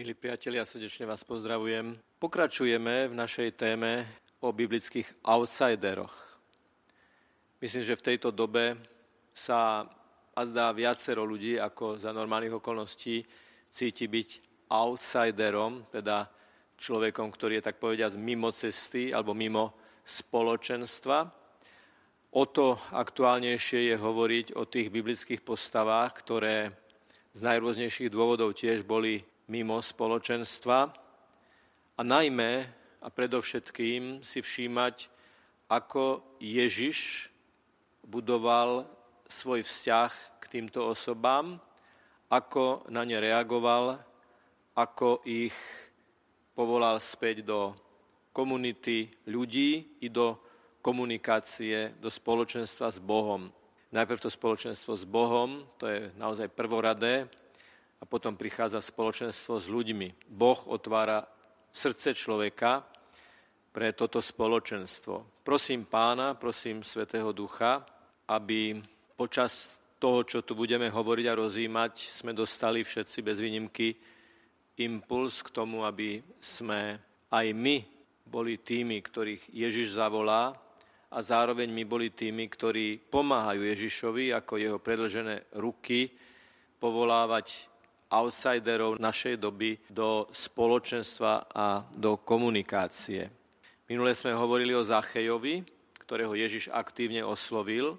Milí priatelia, srdečne vás pozdravujem. Pokračujeme v našej téme o biblických outsideroch. Myslím, že v tejto dobe sa a zdá viacero ľudí, ako za normálnych okolností cíti byť outsiderom, teda človekom, ktorý je tak povediať mimo cesty alebo mimo spoločenstva. O to aktuálnejšie je hovoriť o tých biblických postavách, ktoré z najrôznejších dôvodov tiež boli mimo spoločenstva a najmä a predovšetkým si všímať, ako Ježiš budoval svoj vzťah k týmto osobám, ako na ne reagoval, ako ich povolal späť do komunity ľudí i do komunikácie, do spoločenstva s Bohom. Najprv to spoločenstvo s Bohom, to je naozaj prvoradé, a potom prichádza spoločenstvo s ľuďmi. Boh otvára srdce človeka pre toto spoločenstvo. Prosím pána, prosím Svetého Ducha, aby počas toho, čo tu budeme hovoriť a rozímať, sme dostali všetci bez výnimky impuls k tomu, aby sme aj my boli tými, ktorých Ježiš zavolá a zároveň my boli tými, ktorí pomáhajú Ježišovi ako jeho predlžené ruky povolávať outsiderov našej doby do spoločenstva a do komunikácie. Minule sme hovorili o Zachejovi, ktorého Ježiš aktívne oslovil.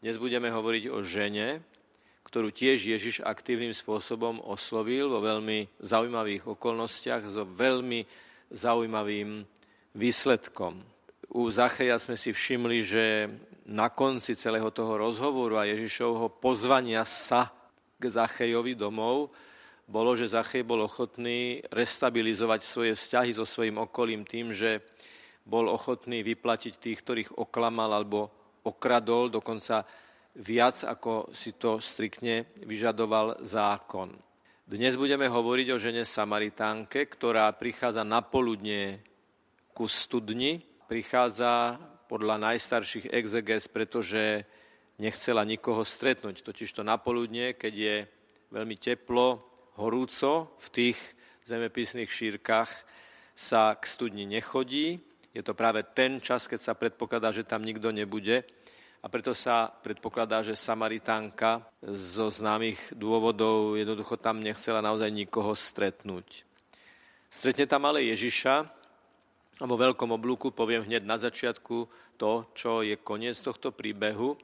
Dnes budeme hovoriť o žene, ktorú tiež Ježiš aktívnym spôsobom oslovil vo veľmi zaujímavých okolnostiach, so veľmi zaujímavým výsledkom. U Zacheja sme si všimli, že na konci celého toho rozhovoru a Ježišovho pozvania sa k Zachejovi domov, bolo, že Zachej bol ochotný restabilizovať svoje vzťahy so svojím okolím tým, že bol ochotný vyplatiť tých, ktorých oklamal alebo okradol, dokonca viac, ako si to striktne vyžadoval zákon. Dnes budeme hovoriť o žene Samaritánke, ktorá prichádza na poludne ku studni. Prichádza podľa najstarších exeges, pretože nechcela nikoho stretnúť. Totiž to napoludne, keď je veľmi teplo, horúco, v tých zemepisných šírkach sa k studni nechodí. Je to práve ten čas, keď sa predpokladá, že tam nikto nebude. A preto sa predpokladá, že Samaritánka zo známych dôvodov jednoducho tam nechcela naozaj nikoho stretnúť. Stretne tam ale Ježiša a vo veľkom oblúku poviem hneď na začiatku to, čo je koniec tohto príbehu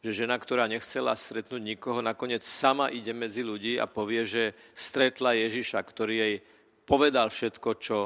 že žena, ktorá nechcela stretnúť nikoho, nakoniec sama ide medzi ľudí a povie, že stretla Ježiša, ktorý jej povedal všetko, čo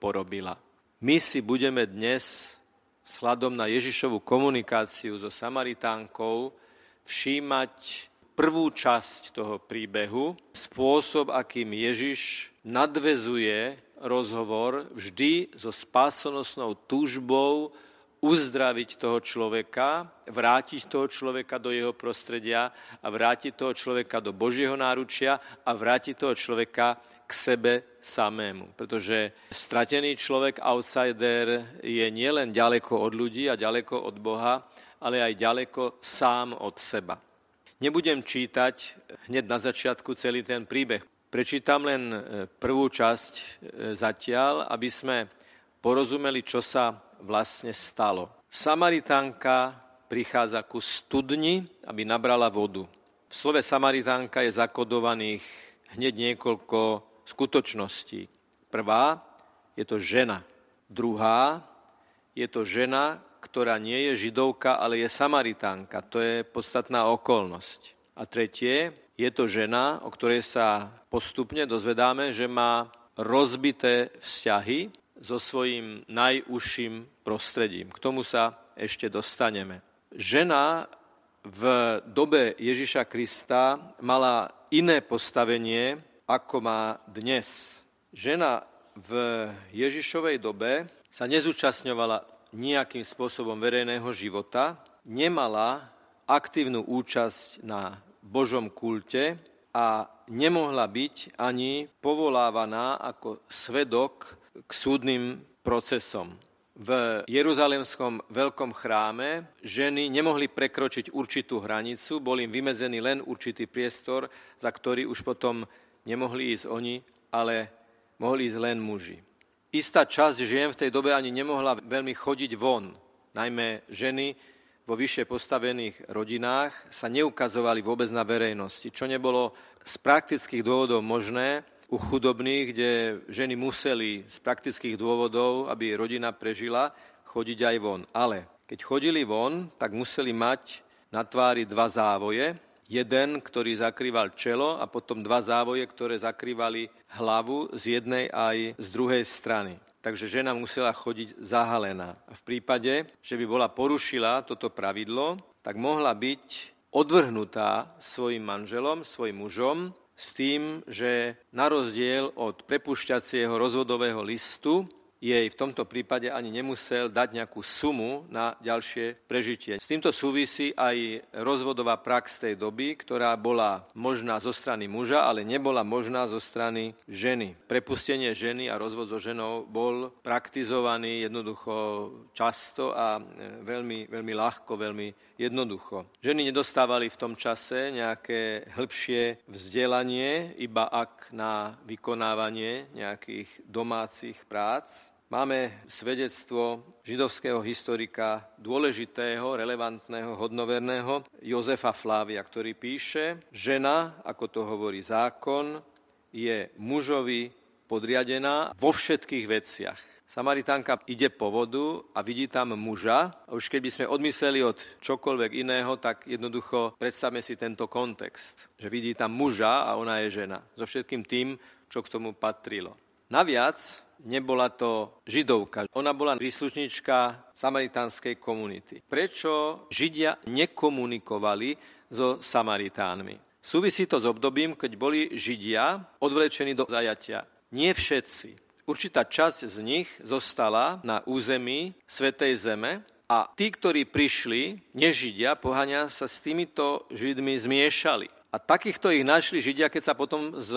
porobila. My si budeme dnes hľadom na Ježišovú komunikáciu so Samaritánkou všímať prvú časť toho príbehu, spôsob, akým Ježiš nadvezuje rozhovor vždy so spásonosnou túžbou uzdraviť toho človeka, vrátiť toho človeka do jeho prostredia a vrátiť toho človeka do Božieho náručia a vrátiť toho človeka k sebe samému. Pretože stratený človek, outsider, je nielen ďaleko od ľudí a ďaleko od Boha, ale aj ďaleko sám od seba. Nebudem čítať hneď na začiatku celý ten príbeh. Prečítam len e, prvú časť e, zatiaľ, aby sme porozumeli, čo sa vlastne stalo. Samaritánka prichádza ku studni, aby nabrala vodu. V slove Samaritánka je zakodovaných hneď niekoľko skutočností. Prvá je to žena. Druhá je to žena, ktorá nie je židovka, ale je Samaritánka. To je podstatná okolnosť. A tretie, je to žena, o ktorej sa postupne dozvedáme, že má rozbité vzťahy so svojím najúžším prostredím. K tomu sa ešte dostaneme. Žena v dobe Ježiša Krista mala iné postavenie, ako má dnes. Žena v Ježišovej dobe sa nezúčastňovala nejakým spôsobom verejného života, nemala aktívnu účasť na Božom kulte a nemohla byť ani povolávaná ako svedok k súdnym procesom. V Jeruzalemskom veľkom chráme ženy nemohli prekročiť určitú hranicu, bol im vymedzený len určitý priestor, za ktorý už potom nemohli ísť oni ale mohli ísť len muži. Istá časť žien v tej dobe ani nemohla veľmi chodiť von. Najmä ženy vo vyššie postavených rodinách sa neukazovali vôbec na verejnosti, čo nebolo z praktických dôvodov možné u chudobných, kde ženy museli z praktických dôvodov, aby rodina prežila, chodiť aj von. Ale keď chodili von, tak museli mať na tvári dva závoje. Jeden, ktorý zakrýval čelo a potom dva závoje, ktoré zakrývali hlavu z jednej aj z druhej strany. Takže žena musela chodiť zahalená. V prípade, že by bola porušila toto pravidlo, tak mohla byť odvrhnutá svojim manželom, svojim mužom, s tým, že na rozdiel od prepušťacieho rozvodového listu jej v tomto prípade ani nemusel dať nejakú sumu na ďalšie prežitie. S týmto súvisí aj rozvodová prax tej doby, ktorá bola možná zo strany muža, ale nebola možná zo strany ženy. Prepustenie ženy a rozvod so ženou bol praktizovaný jednoducho často a e, veľmi, veľmi ľahko, veľmi jednoducho. Ženy nedostávali v tom čase nejaké hĺbšie vzdelanie, iba ak na vykonávanie nejakých domácich prác, Máme svedectvo židovského historika, dôležitého, relevantného, hodnoverného Jozefa Flávia, ktorý píše, žena, ako to hovorí zákon, je mužovi podriadená vo všetkých veciach. Samaritánka ide po vodu a vidí tam muža. A už keby sme odmysleli od čokoľvek iného, tak jednoducho predstavme si tento kontext. Že vidí tam muža a ona je žena. So všetkým tým, čo k tomu patrilo. Naviac nebola to židovka. Ona bola príslušnička samaritánskej komunity. Prečo Židia nekomunikovali so Samaritánmi? Súvisí to s obdobím, keď boli Židia odvlečení do zajatia. Nie všetci. Určitá časť z nich zostala na území Svetej Zeme a tí, ktorí prišli, nežidia, pohania sa s týmito Židmi zmiešali. A takýchto ich našli Židia, keď sa potom z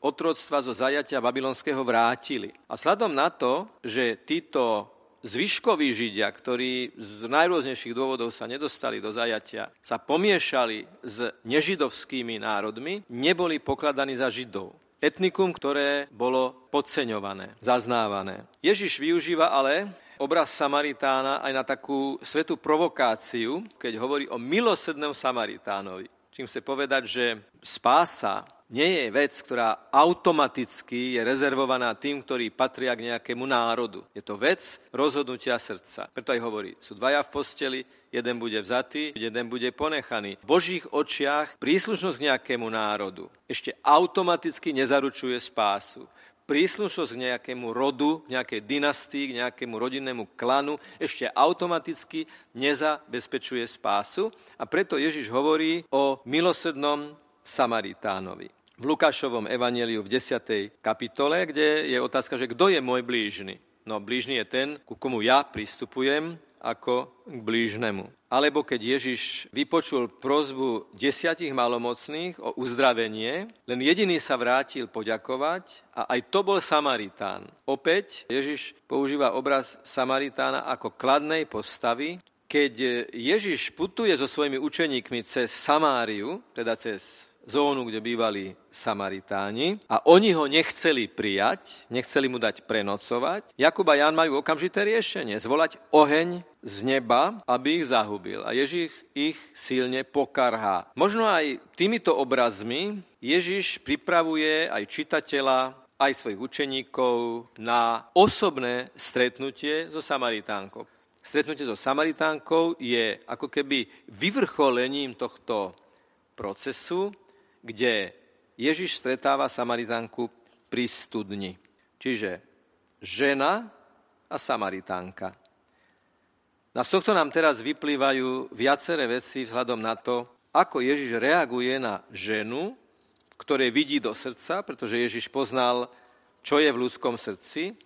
otroctva zo zajatia babylonského vrátili. A sladom na to, že títo zvyškoví Židia, ktorí z najrôznejších dôvodov sa nedostali do zajatia, sa pomiešali s nežidovskými národmi, neboli pokladaní za Židov. Etnikum, ktoré bolo podceňované, zaznávané. Ježiš využíva ale obraz Samaritána aj na takú svetú provokáciu, keď hovorí o milosednom Samaritánovi. Čím chce povedať, že spása nie je vec, ktorá automaticky je rezervovaná tým, ktorí patria k nejakému národu. Je to vec rozhodnutia srdca. Preto aj hovorí, sú dvaja v posteli, jeden bude vzatý, jeden bude ponechaný. V Božích očiach príslušnosť k nejakému národu ešte automaticky nezaručuje spásu príslušnosť k nejakému rodu, k nejakej dynastii, k nejakému rodinnému klanu ešte automaticky nezabezpečuje spásu. A preto Ježiš hovorí o milosrdnom Samaritánovi v Lukášovom evaneliu v 10. kapitole, kde je otázka, že kto je môj blížny. No blížny je ten, ku komu ja pristupujem ako k blížnemu. Alebo keď Ježiš vypočul prozbu desiatich malomocných o uzdravenie, len jediný sa vrátil poďakovať a aj to bol Samaritán. Opäť Ježiš používa obraz Samaritána ako kladnej postavy, keď Ježiš putuje so svojimi učeníkmi cez Samáriu, teda cez zónu, kde bývali Samaritáni a oni ho nechceli prijať, nechceli mu dať prenocovať. Jakub a Jan majú okamžité riešenie, zvolať oheň z neba, aby ich zahubil. A Ježiš ich silne pokarhá. Možno aj týmito obrazmi Ježiš pripravuje aj čitateľa, aj svojich učeníkov na osobné stretnutie so Samaritánkou. Stretnutie so Samaritánkou je ako keby vyvrcholením tohto procesu, kde Ježiš stretáva Samaritánku pri studni. Čiže žena a Samaritánka. A z tohto nám teraz vyplývajú viaceré veci vzhľadom na to, ako Ježiš reaguje na ženu, ktoré vidí do srdca, pretože Ježiš poznal, čo je v ľudskom srdci,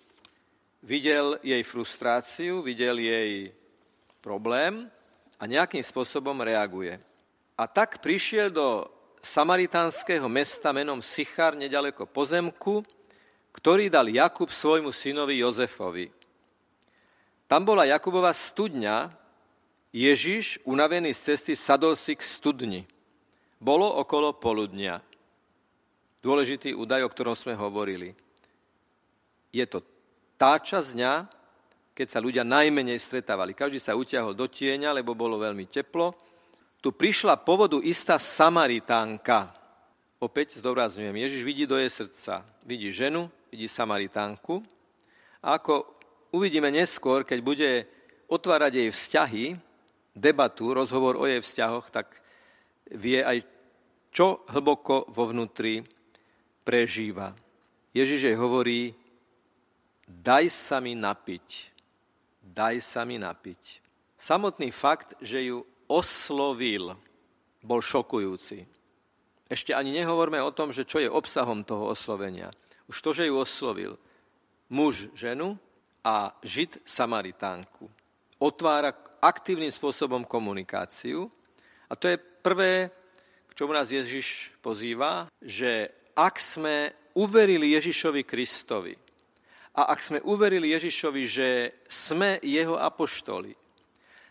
videl jej frustráciu, videl jej problém a nejakým spôsobom reaguje. A tak prišiel do samaritánskeho mesta menom Sichar nedaleko pozemku, ktorý dal Jakub svojmu synovi Jozefovi. Tam bola Jakubova studňa, Ježiš, unavený z cesty, sadol si k studni. Bolo okolo poludnia. dôležitý údaj, o ktorom sme hovorili. Je to tá časť dňa, keď sa ľudia najmenej stretávali. Každý sa utiahol do tieňa, lebo bolo veľmi teplo. Tu prišla po vodu istá Samaritánka. Opäť zdôrazňujem, Ježiš vidí do jej srdca. Vidí ženu, vidí Samaritánku. A ako uvidíme neskôr, keď bude otvárať jej vzťahy, debatu, rozhovor o jej vzťahoch, tak vie aj, čo hlboko vo vnútri prežíva. Ježiš jej hovorí, daj sa mi napiť daj sa mi napiť. Samotný fakt, že ju oslovil, bol šokujúci. Ešte ani nehovorme o tom, že čo je obsahom toho oslovenia. Už to, že ju oslovil muž ženu a žid Samaritánku. Otvára aktívnym spôsobom komunikáciu. A to je prvé, k čomu nás Ježiš pozýva, že ak sme uverili Ježišovi Kristovi, a ak sme uverili Ježišovi, že sme jeho apoštoli,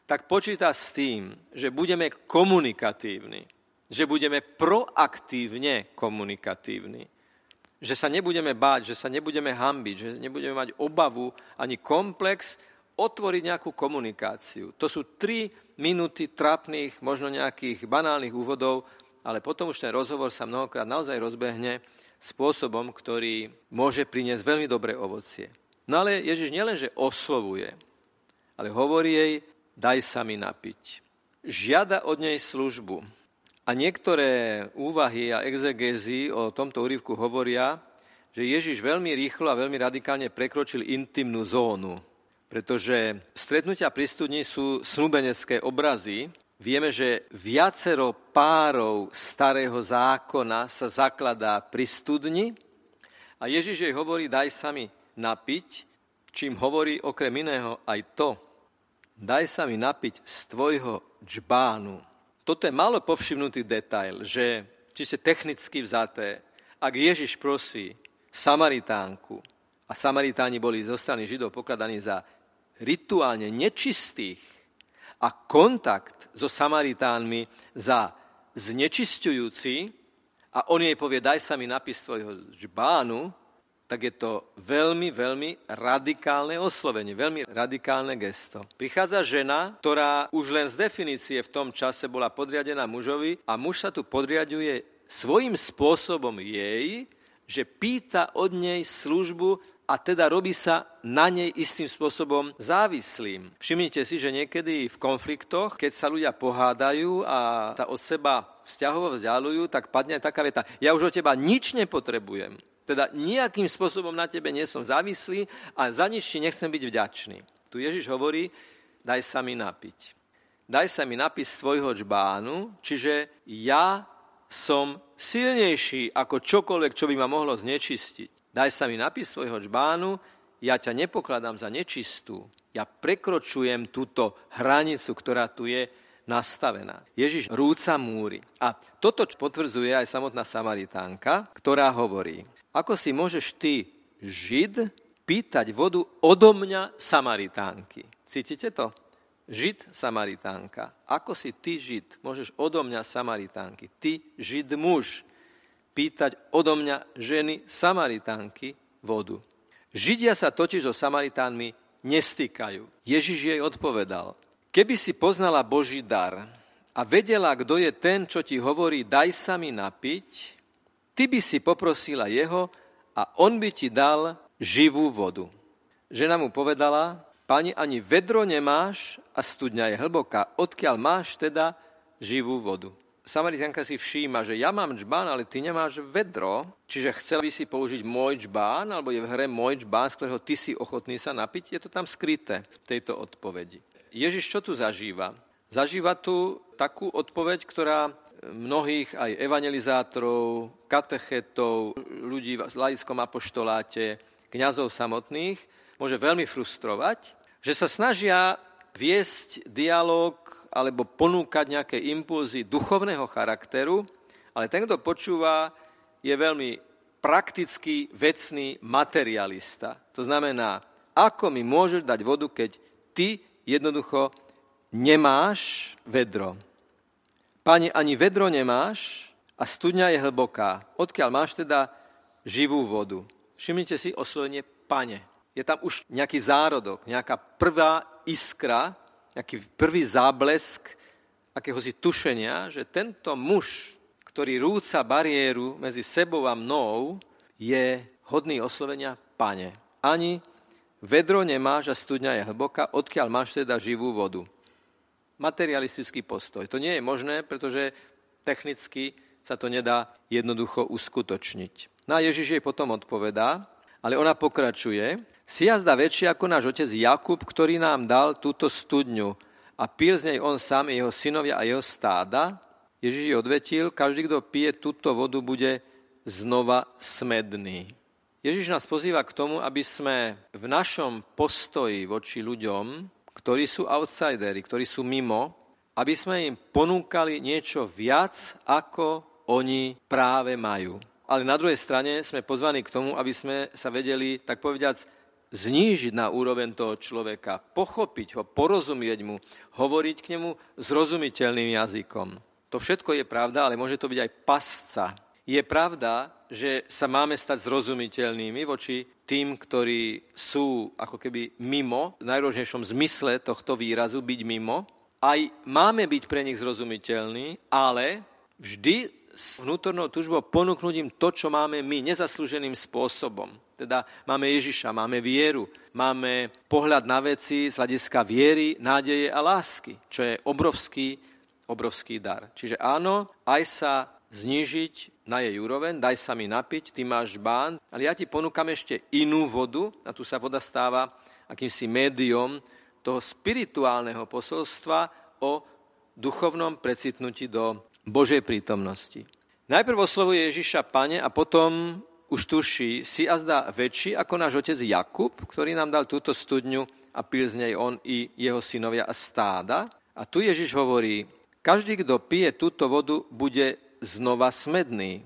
tak počíta s tým, že budeme komunikatívni, že budeme proaktívne komunikatívni, že sa nebudeme báť, že sa nebudeme hambiť, že nebudeme mať obavu ani komplex otvoriť nejakú komunikáciu. To sú tri minúty trapných, možno nejakých banálnych úvodov, ale potom už ten rozhovor sa mnohokrát naozaj rozbehne spôsobom, ktorý môže priniesť veľmi dobré ovocie. No ale Ježiš nielenže oslovuje, ale hovorí jej, daj sa mi napiť. Žiada od nej službu. A niektoré úvahy a exegézy o tomto úryvku hovoria, že Ježiš veľmi rýchlo a veľmi radikálne prekročil intimnú zónu, pretože stretnutia pri studni sú snúbenecké obrazy, Vieme, že viacero párov starého zákona sa zakladá pri studni a Ježiš jej hovorí, daj sa mi napiť, čím hovorí okrem iného aj to, daj sa mi napiť z tvojho džbánu. Toto je malo povšimnutý detail, že či ste technicky vzaté, ak Ježiš prosí Samaritánku, a Samaritáni boli zo strany Židov pokladaní za rituálne nečistých a kontakt so Samaritánmi za znečisťujúci a on jej povie, daj sa mi napis tvojho žbánu, tak je to veľmi, veľmi radikálne oslovenie, veľmi radikálne gesto. Prichádza žena, ktorá už len z definície v tom čase bola podriadená mužovi a muž sa tu podriaduje svojím spôsobom jej, že pýta od nej službu a teda robí sa na nej istým spôsobom závislým. Všimnite si, že niekedy v konfliktoch, keď sa ľudia pohádajú a sa od seba vzťahovo vzdialujú, tak padne taká veta, ja už od teba nič nepotrebujem. Teda nejakým spôsobom na tebe nie som závislý a za nič ti nechcem byť vďačný. Tu Ježiš hovorí, daj sa mi napiť. Daj sa mi napiť z tvojho džbánu, čiže ja som silnejší ako čokoľvek, čo by ma mohlo znečistiť. Daj sa mi napis svojho žbánu, ja ťa nepokladám za nečistú. Ja prekročujem túto hranicu, ktorá tu je nastavená. Ježiš rúca múry. A toto potvrdzuje aj samotná Samaritánka, ktorá hovorí, ako si môžeš ty, Žid, pýtať vodu odo mňa Samaritánky. Cítite to? Žid, Samaritánka. Ako si ty, Žid, môžeš odo mňa Samaritánky. Ty, Žid muž, pýtať odo mňa ženy Samaritánky vodu. Židia sa totiž so Samaritánmi nestýkajú. Ježiš jej odpovedal, keby si poznala Boží dar a vedela, kto je ten, čo ti hovorí, daj sa mi napiť, ty by si poprosila jeho a on by ti dal živú vodu. Žena mu povedala, pani, ani vedro nemáš a studňa je hlboká, odkiaľ máš teda živú vodu. Samaritánka si všíma, že ja mám džbán, ale ty nemáš vedro, čiže chcela by si použiť môj džbán, alebo je v hre môj džbán, z ktorého ty si ochotný sa napiť, je to tam skryté v tejto odpovedi. Ježiš čo tu zažíva? Zažíva tu takú odpoveď, ktorá mnohých aj evangelizátorov, katechetov, ľudí v laickom apoštoláte, kňazov samotných môže veľmi frustrovať, že sa snažia viesť dialog alebo ponúkať nejaké impulzy duchovného charakteru, ale ten, kto počúva, je veľmi praktický, vecný materialista. To znamená, ako mi môžeš dať vodu, keď ty jednoducho nemáš vedro. Pane, ani vedro nemáš a studňa je hlboká. Odkiaľ máš teda živú vodu? Všimnite si oslovenie pane. Je tam už nejaký zárodok, nejaká prvá iskra, nejaký prvý záblesk akéhosi tušenia, že tento muž, ktorý rúca bariéru medzi sebou a mnou, je hodný oslovenia pane. Ani vedro nemáš a studňa je hlboká, odkiaľ máš teda živú vodu. Materialistický postoj. To nie je možné, pretože technicky sa to nedá jednoducho uskutočniť. No a Ježiš jej potom odpovedá, ale ona pokračuje. Si jazda väčší ako náš otec Jakub, ktorý nám dal túto studňu a pil z nej on sám, jeho synovia a jeho stáda. Ježiš jej odvetil, každý, kto pije túto vodu, bude znova smedný. Ježiš nás pozýva k tomu, aby sme v našom postoji voči ľuďom, ktorí sú outsideri, ktorí sú mimo, aby sme im ponúkali niečo viac, ako oni práve majú. Ale na druhej strane sme pozvaní k tomu, aby sme sa vedeli, tak povediac, znížiť na úroveň toho človeka, pochopiť ho, porozumieť mu, hovoriť k nemu zrozumiteľným jazykom. To všetko je pravda, ale môže to byť aj pasca. Je pravda, že sa máme stať zrozumiteľnými voči tým, ktorí sú ako keby mimo, v najrožnejšom zmysle tohto výrazu byť mimo. Aj máme byť pre nich zrozumiteľní, ale vždy s vnútornou tužbou ponúknuť im to, čo máme my, nezaslúženým spôsobom. Teda máme Ježiša, máme vieru, máme pohľad na veci z hľadiska viery, nádeje a lásky, čo je obrovský, obrovský dar. Čiže áno, aj sa znížiť na jej úroveň, daj sa mi napiť, ty máš bán, ale ja ti ponúkam ešte inú vodu, a tu sa voda stáva akýmsi médium toho spirituálneho posolstva o duchovnom precitnutí do Božej prítomnosti. Najprv oslovuje Ježiša pane a potom už tuší, si a zdá väčší ako náš otec Jakub, ktorý nám dal túto studňu a pil z nej on i jeho synovia a stáda. A tu Ježiš hovorí, každý, kto pije túto vodu, bude znova smedný.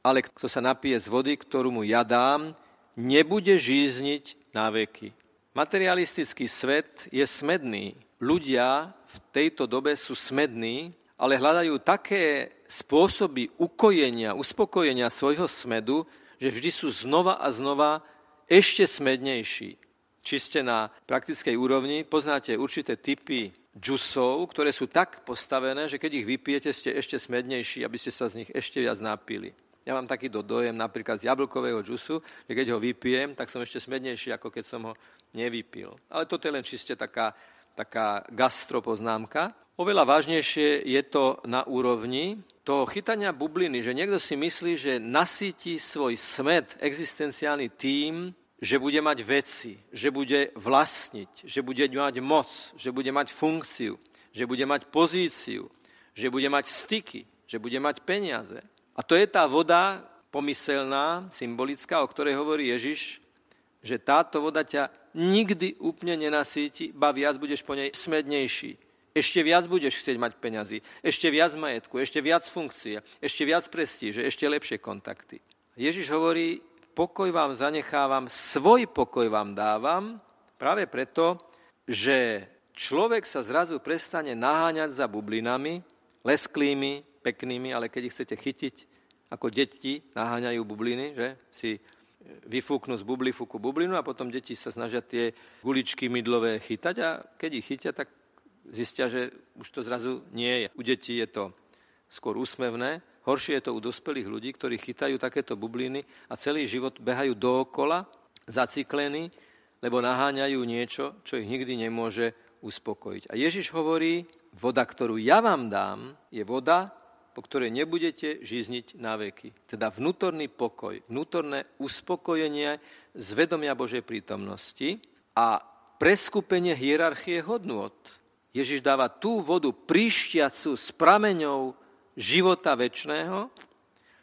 Ale kto sa napije z vody, ktorú mu ja dám, nebude žízniť na veky. Materialistický svet je smedný. Ľudia v tejto dobe sú smední, ale hľadajú také spôsoby ukojenia, uspokojenia svojho smedu, že vždy sú znova a znova ešte smednejší. Či ste na praktickej úrovni, poznáte určité typy džusov, ktoré sú tak postavené, že keď ich vypijete, ste ešte smednejší, aby ste sa z nich ešte viac napili. Ja mám takýto dojem napríklad z jablkového džusu, že keď ho vypijem, tak som ešte smednejší, ako keď som ho nevypil. Ale toto je len čiste taká, taká gastropoznámka. Oveľa vážnejšie je to na úrovni toho chytania bubliny, že niekto si myslí, že nasíti svoj smet existenciálny tým, že bude mať veci, že bude vlastniť, že bude mať moc, že bude mať funkciu, že bude mať pozíciu, že bude mať styky, že bude mať peniaze. A to je tá voda pomyselná, symbolická, o ktorej hovorí Ježiš, že táto voda ťa nikdy úplne nenasíti, ba viac budeš po nej smednejší ešte viac budeš chcieť mať peňazí, ešte viac majetku, ešte viac funkcie, ešte viac prestíže, ešte lepšie kontakty. Ježiš hovorí, pokoj vám zanechávam, svoj pokoj vám dávam, práve preto, že človek sa zrazu prestane naháňať za bublinami, lesklými, peknými, ale keď ich chcete chytiť, ako deti naháňajú bubliny, že si vyfúknú z bublifuku bublinu a potom deti sa snažia tie guličky mydlové chytať a keď ich chytia, tak zistia, že už to zrazu nie je. U detí je to skôr úsmevné, horšie je to u dospelých ľudí, ktorí chytajú takéto bubliny a celý život behajú dookola, zaciklení, lebo naháňajú niečo, čo ich nikdy nemôže uspokojiť. A Ježiš hovorí, voda, ktorú ja vám dám, je voda, po ktorej nebudete žizniť na veky. Teda vnútorný pokoj, vnútorné uspokojenie z vedomia Božej prítomnosti a preskupenie hierarchie hodnôt. Ježiš dáva tú vodu príšťacu s prameňou života väčšného,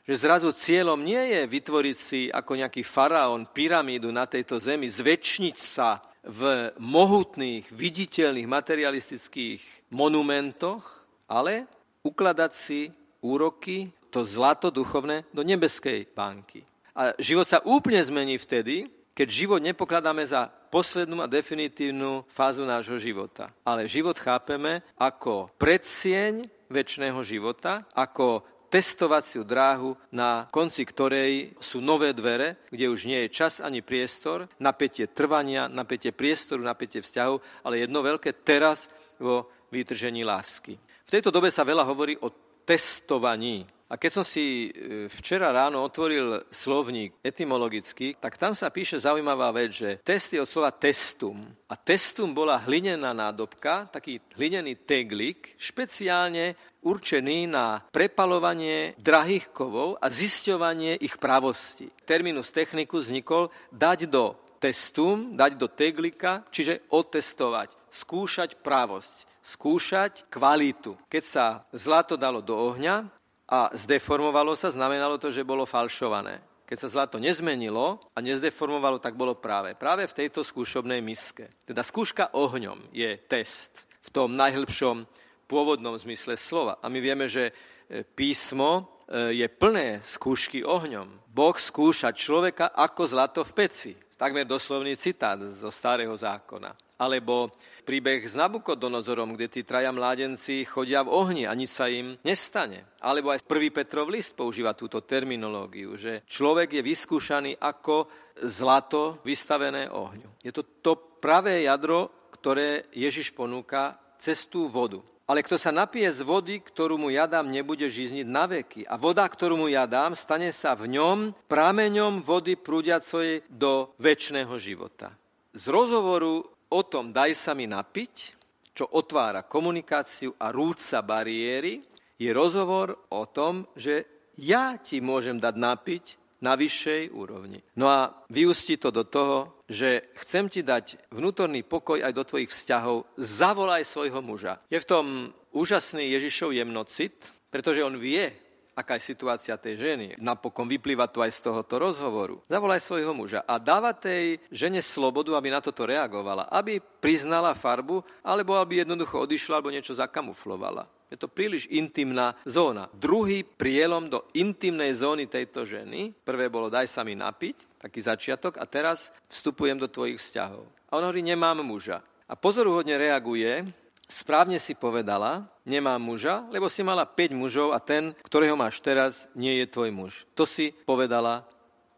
že zrazu cieľom nie je vytvoriť si ako nejaký faraón pyramídu na tejto zemi, zväčšniť sa v mohutných, viditeľných, materialistických monumentoch, ale ukladať si úroky, to zlato duchovné, do nebeskej banky. A život sa úplne zmení vtedy, keď život nepokladáme za poslednú a definitívnu fázu nášho života. Ale život chápeme ako predsieň väčšného života, ako testovaciu dráhu, na konci ktorej sú nové dvere, kde už nie je čas ani priestor, napätie trvania, napätie priestoru, napätie vzťahov, ale jedno veľké teraz vo vytržení lásky. V tejto dobe sa veľa hovorí o testovaní. A keď som si e, včera ráno otvoril slovník etymologický, tak tam sa píše zaujímavá vec, že test je od slova testum. A testum bola hlinená nádobka, taký hlinený teglik, špeciálne určený na prepalovanie drahých kovov a zisťovanie ich pravosti. Terminus technicus vznikol dať do testum, dať do teglika, čiže otestovať, skúšať pravosť, skúšať kvalitu. Keď sa zlato dalo do ohňa, a zdeformovalo sa, znamenalo to, že bolo falšované. Keď sa zlato nezmenilo a nezdeformovalo, tak bolo práve. Práve v tejto skúšobnej miske. Teda skúška ohňom je test v tom najhlbšom pôvodnom zmysle slova. A my vieme, že e, písmo e, je plné skúšky ohňom. Boh skúša človeka ako zlato v peci. Takmer doslovný citát zo starého zákona. Alebo príbeh s Nabukodonozorom, kde tí traja mládenci chodia v ohni a nič sa im nestane. Alebo aj prvý Petrov list používa túto terminológiu, že človek je vyskúšaný ako zlato vystavené ohňu. Je to to pravé jadro, ktoré Ježiš ponúka cez vodu. Ale kto sa napije z vody, ktorú mu ja dám, nebude žizniť na veky. A voda, ktorú mu ja dám, stane sa v ňom prameňom vody prúdiacej do väčšného života. Z rozhovoru o tom daj sa mi napiť, čo otvára komunikáciu a rúca bariéry, je rozhovor o tom, že ja ti môžem dať napiť na vyššej úrovni. No a vyústi to do toho, že chcem ti dať vnútorný pokoj aj do tvojich vzťahov, zavolaj svojho muža. Je v tom úžasný Ježišov jemnocit, pretože on vie, aká je situácia tej ženy. Napokon vyplýva to aj z tohoto rozhovoru. Zavolaj svojho muža a dáva tej žene slobodu, aby na toto reagovala. Aby priznala farbu, alebo aby jednoducho odišla, alebo niečo zakamuflovala. Je to príliš intimná zóna. Druhý prielom do intimnej zóny tejto ženy, prvé bolo daj sa mi napiť, taký začiatok, a teraz vstupujem do tvojich vzťahov. A on hovorí, nemám muža. A pozoruhodne reaguje, Správne si povedala, nemám muža, lebo si mala 5 mužov a ten, ktorého máš teraz, nie je tvoj muž. To si povedala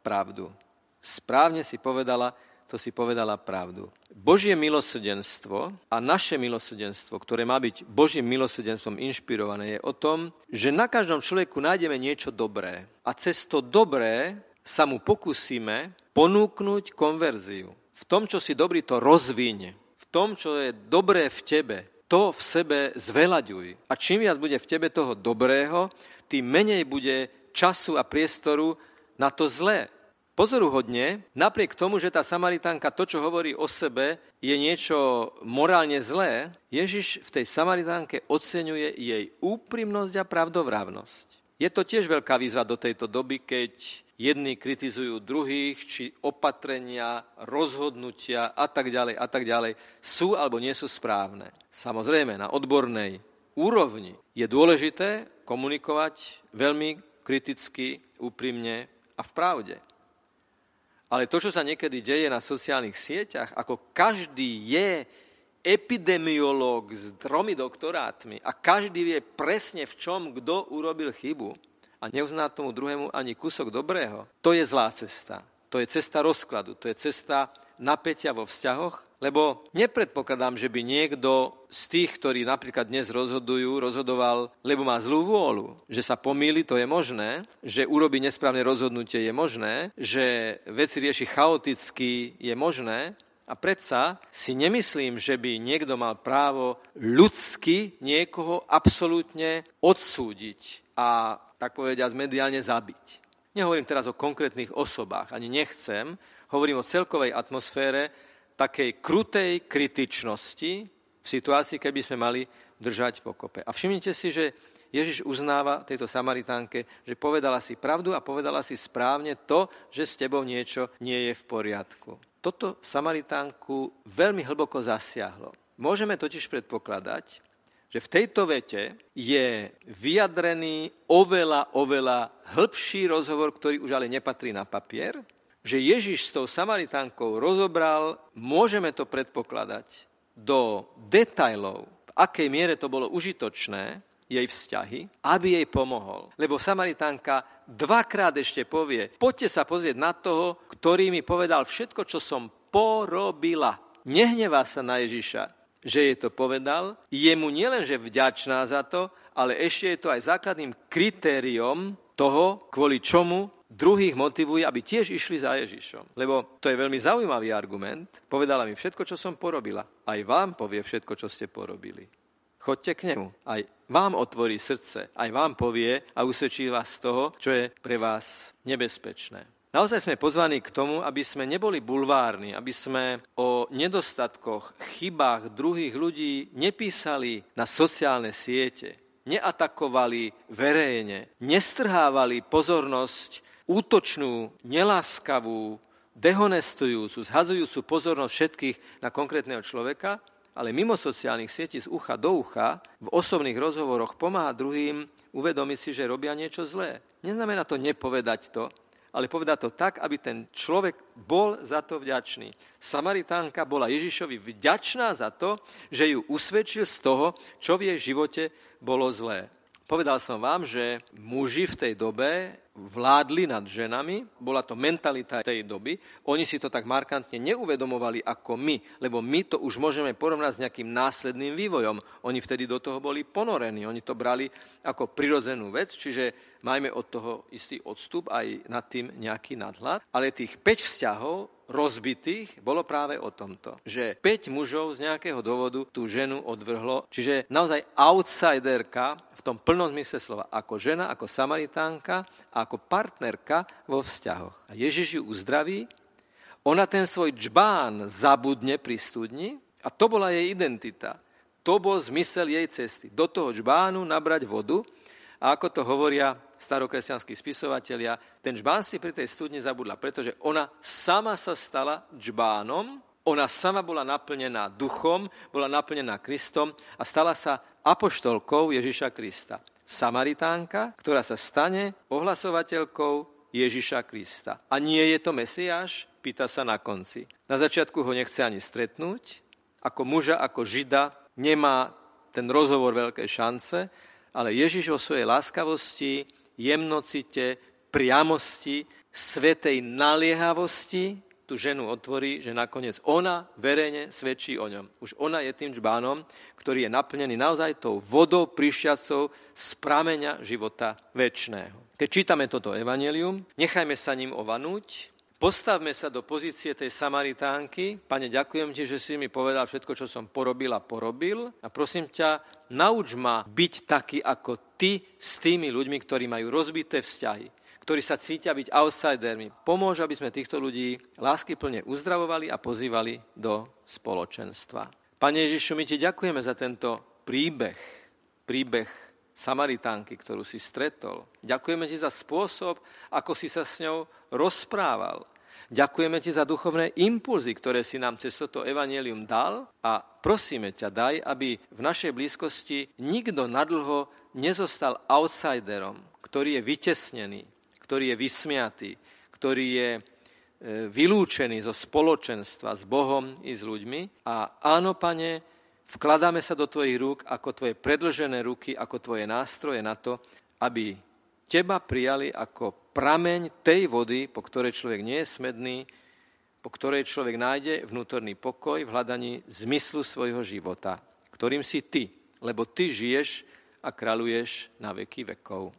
pravdu. Správne si povedala, to si povedala pravdu. Božie milosrdenstvo a naše milosrdenstvo, ktoré má byť Božím milosrdenstvom inšpirované, je o tom, že na každom človeku nájdeme niečo dobré. A cez to dobré sa mu pokúsime ponúknuť konverziu. V tom, čo si dobrý, to rozvíň. V tom, čo je dobré v tebe, to v sebe zvelaďuj. A čím viac bude v tebe toho dobrého, tým menej bude času a priestoru na to zlé. Pozoruhodne, napriek tomu, že tá Samaritánka to, čo hovorí o sebe, je niečo morálne zlé, Ježiš v tej Samaritánke oceňuje jej úprimnosť a pravdovravnosť. Je to tiež veľká výzva do tejto doby, keď jedni kritizujú druhých, či opatrenia, rozhodnutia a tak ďalej a tak ďalej sú alebo nie sú správne. Samozrejme, na odbornej úrovni je dôležité komunikovať veľmi kriticky, úprimne a v pravde. Ale to, čo sa niekedy deje na sociálnych sieťach, ako každý je epidemiológ s tromi doktorátmi a každý vie presne, v čom kto urobil chybu, a neuzná tomu druhému ani kúsok dobrého, to je zlá cesta. To je cesta rozkladu, to je cesta napätia vo vzťahoch, lebo nepredpokladám, že by niekto z tých, ktorí napríklad dnes rozhodujú, rozhodoval, lebo má zlú vôľu. Že sa pomýli, to je možné, že urobi nesprávne rozhodnutie je možné, že veci rieši chaoticky je možné, a predsa si nemyslím, že by niekto mal právo ľudsky niekoho absolútne odsúdiť a tak povediať, mediálne zabiť. Nehovorím teraz o konkrétnych osobách, ani nechcem. Hovorím o celkovej atmosfére takej krutej kritičnosti v situácii, keby sme mali držať pokope. A všimnite si, že Ježiš uznáva tejto Samaritánke, že povedala si pravdu a povedala si správne to, že s tebou niečo nie je v poriadku. Toto Samaritánku veľmi hlboko zasiahlo. Môžeme totiž predpokladať, že v tejto vete je vyjadrený oveľa, oveľa hĺbší rozhovor, ktorý už ale nepatrí na papier, že Ježiš s tou Samaritánkou rozobral, môžeme to predpokladať, do detajlov, v akej miere to bolo užitočné, jej vzťahy, aby jej pomohol. Lebo Samaritánka dvakrát ešte povie, poďte sa pozrieť na toho, ktorý mi povedal všetko, čo som porobila. Nehnevá sa na Ježiša, že jej to povedal. Je mu nielenže vďačná za to, ale ešte je to aj základným kritériom toho, kvôli čomu druhých motivuje, aby tiež išli za Ježišom. Lebo to je veľmi zaujímavý argument. Povedala mi všetko, čo som porobila. Aj vám povie všetko, čo ste porobili. Chodte k nemu. Aj vám otvorí srdce. Aj vám povie a usvedčí vás z toho, čo je pre vás nebezpečné. Naozaj sme pozvaní k tomu, aby sme neboli bulvárni, aby sme o nedostatkoch, chybách druhých ľudí nepísali na sociálne siete, neatakovali verejne, nestrhávali pozornosť útočnú, neláskavú, dehonestujúcu, zhazujúcu pozornosť všetkých na konkrétneho človeka, ale mimo sociálnych sietí z ucha do ucha v osobných rozhovoroch pomáha druhým uvedomiť si, že robia niečo zlé. Neznamená to nepovedať to, ale povedať to tak, aby ten človek bol za to vďačný. Samaritánka bola Ježišovi vďačná za to, že ju usvedčil z toho, čo v jej živote bolo zlé. Povedal som vám, že muži v tej dobe vládli nad ženami, bola to mentalita tej doby. Oni si to tak markantne neuvedomovali ako my, lebo my to už môžeme porovnať s nejakým následným vývojom. Oni vtedy do toho boli ponorení, oni to brali ako prirodzenú vec, čiže majme od toho istý odstup aj nad tým nejaký nadhľad. Ale tých 5 vzťahov rozbitých bolo práve o tomto, že 5 mužov z nejakého dôvodu tú ženu odvrhlo, čiže naozaj outsiderka v tom plnom zmysle slova, ako žena, ako samaritánka a ako partnerka vo vzťahoch. A Ježiš ju uzdraví, ona ten svoj džbán zabudne pri studni a to bola jej identita. To bol zmysel jej cesty. Do toho džbánu nabrať vodu a ako to hovoria starokresťanskí spisovatelia, ten džbán si pri tej studni zabudla, pretože ona sama sa stala džbánom, ona sama bola naplnená duchom, bola naplnená Kristom a stala sa apoštolkou Ježiša Krista. Samaritánka, ktorá sa stane ohlasovateľkou Ježiša Krista. A nie je to Mesiáš? Pýta sa na konci. Na začiatku ho nechce ani stretnúť. Ako muža, ako žida nemá ten rozhovor veľké šance, ale Ježiš o svojej láskavosti, jemnocite, priamosti, svetej naliehavosti tú ženu otvorí, že nakoniec ona verejne svedčí o ňom. Už ona je tým žbánom, ktorý je naplnený naozaj tou vodou prišiacou z prameňa života väčšného. Keď čítame toto evanelium, nechajme sa ním ovanúť, Postavme sa do pozície tej Samaritánky. Pane, ďakujem ti, že si mi povedal všetko, čo som porobil a porobil. A prosím ťa, nauč ma byť taký ako ty s tými ľuďmi, ktorí majú rozbité vzťahy, ktorí sa cítia byť outsidermi. Pomôž, aby sme týchto ľudí lásky plne uzdravovali a pozývali do spoločenstva. Pane Ježišu, my ti ďakujeme za tento príbeh, príbeh Samaritánky, ktorú si stretol. Ďakujeme ti za spôsob, ako si sa s ňou rozprával. Ďakujeme ti za duchovné impulzy, ktoré si nám cez toto evanelium dal a prosíme ťa, daj, aby v našej blízkosti nikto nadlho nezostal outsiderom, ktorý je vytesnený, ktorý je vysmiatý, ktorý je e, vylúčený zo spoločenstva s Bohom i s ľuďmi. A áno, pane, Vkladáme sa do tvojich rúk ako tvoje predlžené ruky, ako tvoje nástroje na to, aby teba prijali ako prameň tej vody, po ktorej človek nie je smedný, po ktorej človek nájde vnútorný pokoj v hľadaní zmyslu svojho života, ktorým si ty, lebo ty žiješ a kráľuješ na veky vekov.